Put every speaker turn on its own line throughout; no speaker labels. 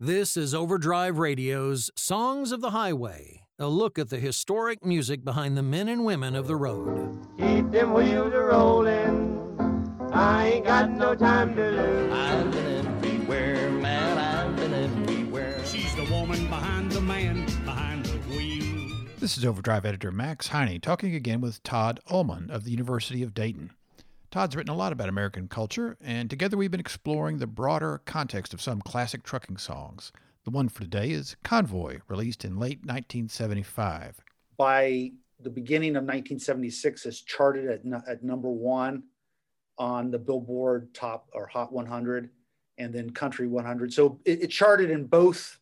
This is Overdrive Radio's Songs of the Highway, a look at the historic music behind the men and women of the road.
Keep them wheels a rolling. I ain't got no time to lose.
I've been everywhere, man. I've been everywhere.
She's the woman behind the man behind the wheel.
This is Overdrive editor Max Heine talking again with Todd Ullman of the University of Dayton. Todd's written a lot about American culture, and together we've been exploring the broader context of some classic trucking songs. The one for today is Convoy, released in late 1975.
By the beginning of 1976, it's charted at, nu- at number one on the Billboard Top or Hot 100, and then Country 100. So it, it charted in both,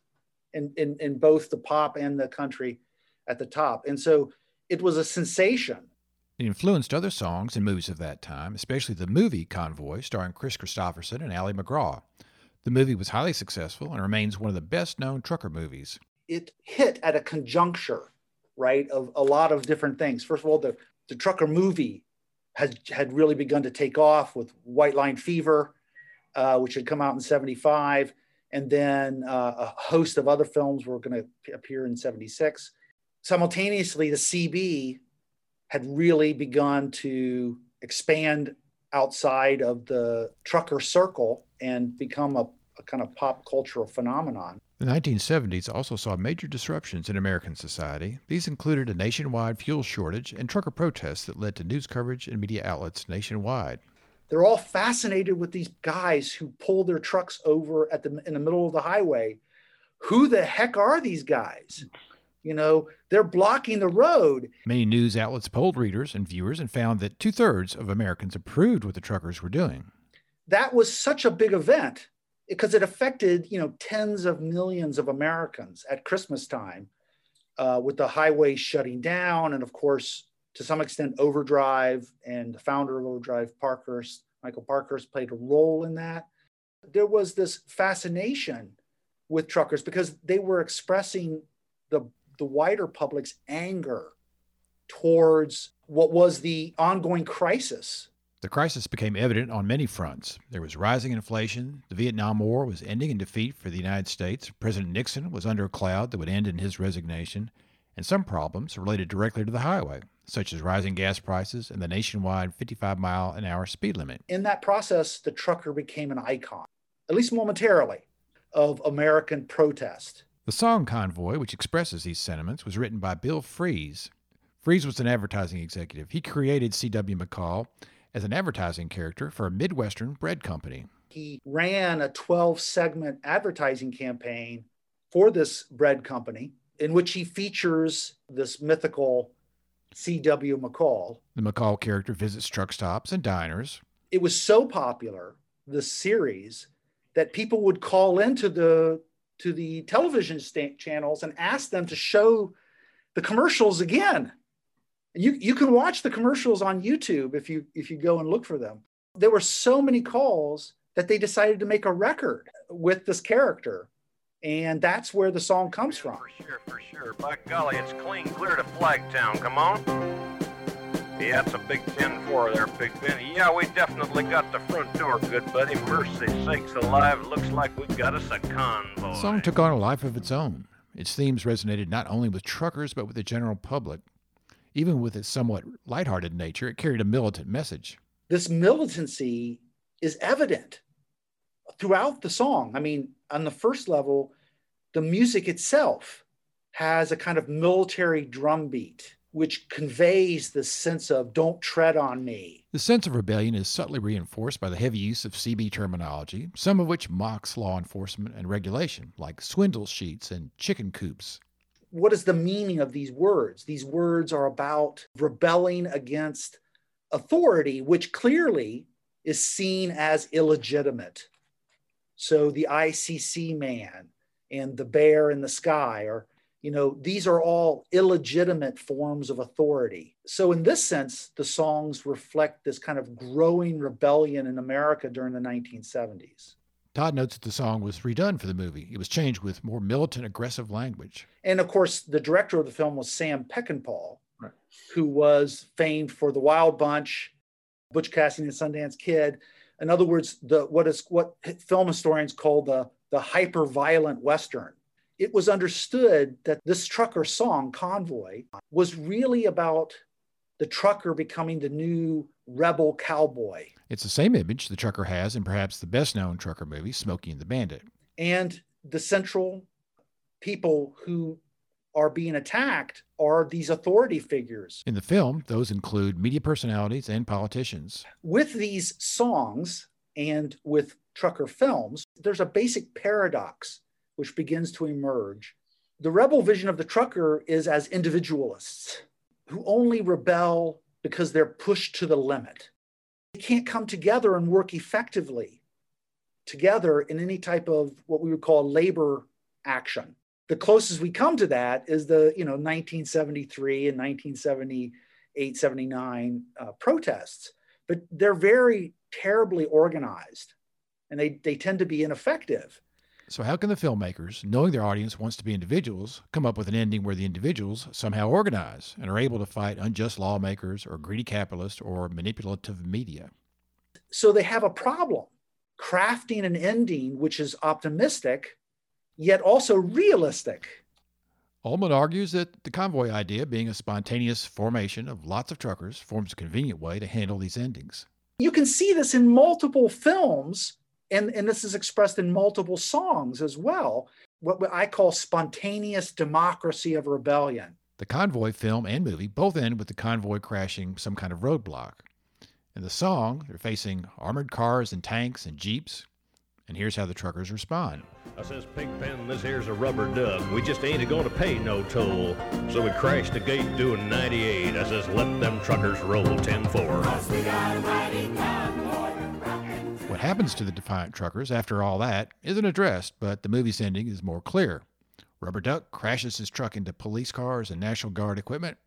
in, in in both the pop and the country, at the top. And so it was a sensation.
It influenced other songs and movies of that time, especially the movie Convoy, starring Chris Christopherson and Ali McGraw. The movie was highly successful and remains one of the best known trucker movies.
it hit at a conjuncture, right, of a lot of different things. First of all, the, the trucker movie had, had really begun to take off with White Line Fever, uh, which had come out in 75. And then uh, a host of other films were going to appear in 76. Simultaneously, the CB had really begun to expand outside of the trucker circle and become a, a kind of pop cultural phenomenon.
The 1970s also saw major disruptions in American society. These included a nationwide fuel shortage and trucker protests that led to news coverage and media outlets nationwide.
they're all fascinated with these guys who pull their trucks over at the in the middle of the highway. Who the heck are these guys? You know, they're blocking the road.
Many news outlets polled readers and viewers and found that two thirds of Americans approved what the truckers were doing.
That was such a big event because it affected, you know, tens of millions of Americans at Christmas time uh, with the highway shutting down. And of course, to some extent, Overdrive and the founder of Overdrive, Parkhurst, Michael Parkhurst, played a role in that. There was this fascination with truckers because they were expressing the, the wider public's anger towards what was the ongoing crisis
The crisis became evident on many fronts. There was rising inflation, the Vietnam War was ending in defeat for the United States, President Nixon was under a cloud that would end in his resignation, and some problems related directly to the highway, such as rising gas prices and the nationwide 55 mile an hour speed limit.
in that process, the trucker became an icon, at least momentarily, of American protest.
The song Convoy, which expresses these sentiments, was written by Bill Fries. Fries was an advertising executive. He created C.W. McCall as an advertising character for a Midwestern bread company.
He ran a 12 segment advertising campaign for this bread company in which he features this mythical C.W. McCall.
The McCall character visits truck stops and diners.
It was so popular, the series, that people would call into the to the television channels and ask them to show the commercials again. You you can watch the commercials on YouTube if you if you go and look for them. There were so many calls that they decided to make a record with this character. And that's where the song comes from.
For sure, for sure. By golly, it's clean clear to Flagtown. Come on. Yeah, it's a big 10-4 there, Big Benny. Yeah, we definitely got the front door, good buddy. Mercy sakes alive, looks like we got us a convoy.
The song took on a life of its own. Its themes resonated not only with truckers, but with the general public. Even with its somewhat lighthearted nature, it carried a militant message.
this militancy is evident throughout the song. I mean, on the first level, the music itself has a kind of military drum beat, which conveys the sense of don't tread on me.
The sense of rebellion is subtly reinforced by the heavy use of CB terminology, some of which mocks law enforcement and regulation, like swindle sheets and chicken coops.
What is the meaning of these words? These words are about rebelling against authority, which clearly is seen as illegitimate. So the ICC man and the bear in the sky are, you know, these are all illegitimate forms of authority. So, in this sense, the songs reflect this kind of growing rebellion in America during the 1970s.
Todd notes that the song was redone for the movie. It was changed with more militant, aggressive language.
And of course, the director of the film was Sam Peckinpah, who was famed for The Wild Bunch, Butch Cassidy and Sundance Kid. In other words, the what is what film historians call the the hyper violent Western. It was understood that this trucker song, Convoy, was really about the trucker becoming the new rebel cowboy.
It's the same image the trucker has in perhaps the best known trucker movie, Smokey and the Bandit.
And the central people who are being attacked are these authority figures.
In the film, those include media personalities and politicians.
With these songs and with trucker films, there's a basic paradox which begins to emerge. The rebel vision of the trucker is as individualists who only rebel because they're pushed to the limit. They can't come together and work effectively together in any type of what we would call labor action the closest we come to that is the you know 1973 and 1978 79 uh, protests but they're very terribly organized and they, they tend to be ineffective
so how can the filmmakers knowing their audience wants to be individuals come up with an ending where the individuals somehow organize and are able to fight unjust lawmakers or greedy capitalists or manipulative media
so they have a problem crafting an ending which is optimistic yet also realistic.
Ullman argues that the convoy idea, being a spontaneous formation of lots of truckers, forms a convenient way to handle these endings.
You can see this in multiple films, and, and this is expressed in multiple songs as well. What I call spontaneous democracy of rebellion.
The convoy film and movie both end with the convoy crashing some kind of roadblock. In the song, they're facing armored cars and tanks and jeeps, and here's how the truckers respond.
I says, Pigpen, this here's a rubber duck. We just ain't going to pay no toll. So we crashed the gate doing 98. I says, let them truckers roll 10-4.
What happens to the defiant truckers after all that isn't addressed, but the movie's ending is more clear. Rubber Duck crashes his truck into police cars and National Guard equipment.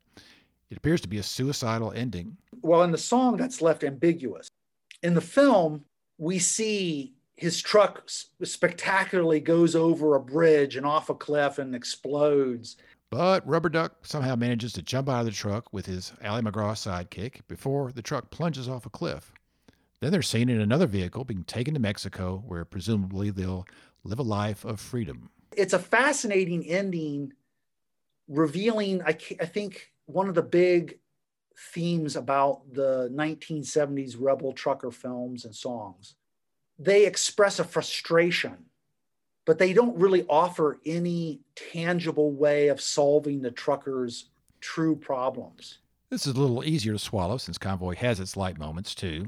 It appears to be a suicidal ending.
Well, in the song, that's left ambiguous. In the film, we see his truck spectacularly goes over a bridge and off a cliff and explodes.
But Rubber Duck somehow manages to jump out of the truck with his Ali McGraw sidekick before the truck plunges off a cliff. Then they're seen in another vehicle being taken to Mexico, where presumably they'll live a life of freedom.
It's a fascinating ending, revealing, I, I think, one of the big themes about the 1970s rebel trucker films and songs they express a frustration, but they don't really offer any tangible way of solving the truckers' true problems.
This is a little easier to swallow since Convoy has its light moments too.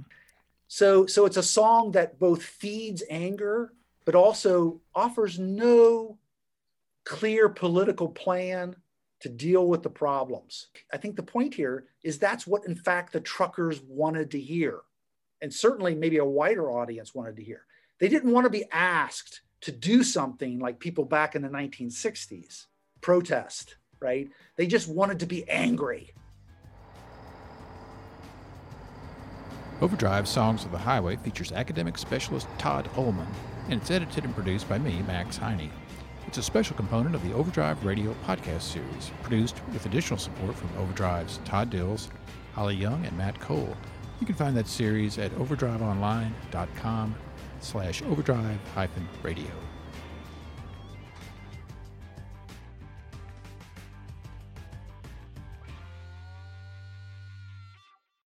So, so it's a song that both feeds anger, but also offers no clear political plan to deal with the problems. I think the point here is that's what, in fact, the truckers wanted to hear and certainly maybe a wider audience wanted to hear. They didn't want to be asked to do something like people back in the 1960s, protest, right? They just wanted to be angry.
Overdrive Songs of the Highway features academic specialist Todd Ullman, and it's edited and produced by me, Max Heine. It's a special component of the Overdrive Radio podcast series, produced with additional support from Overdrive's Todd Dills, Holly Young, and Matt Cole. You can find that series at overdriveonline.com slash overdrive hyphen radio.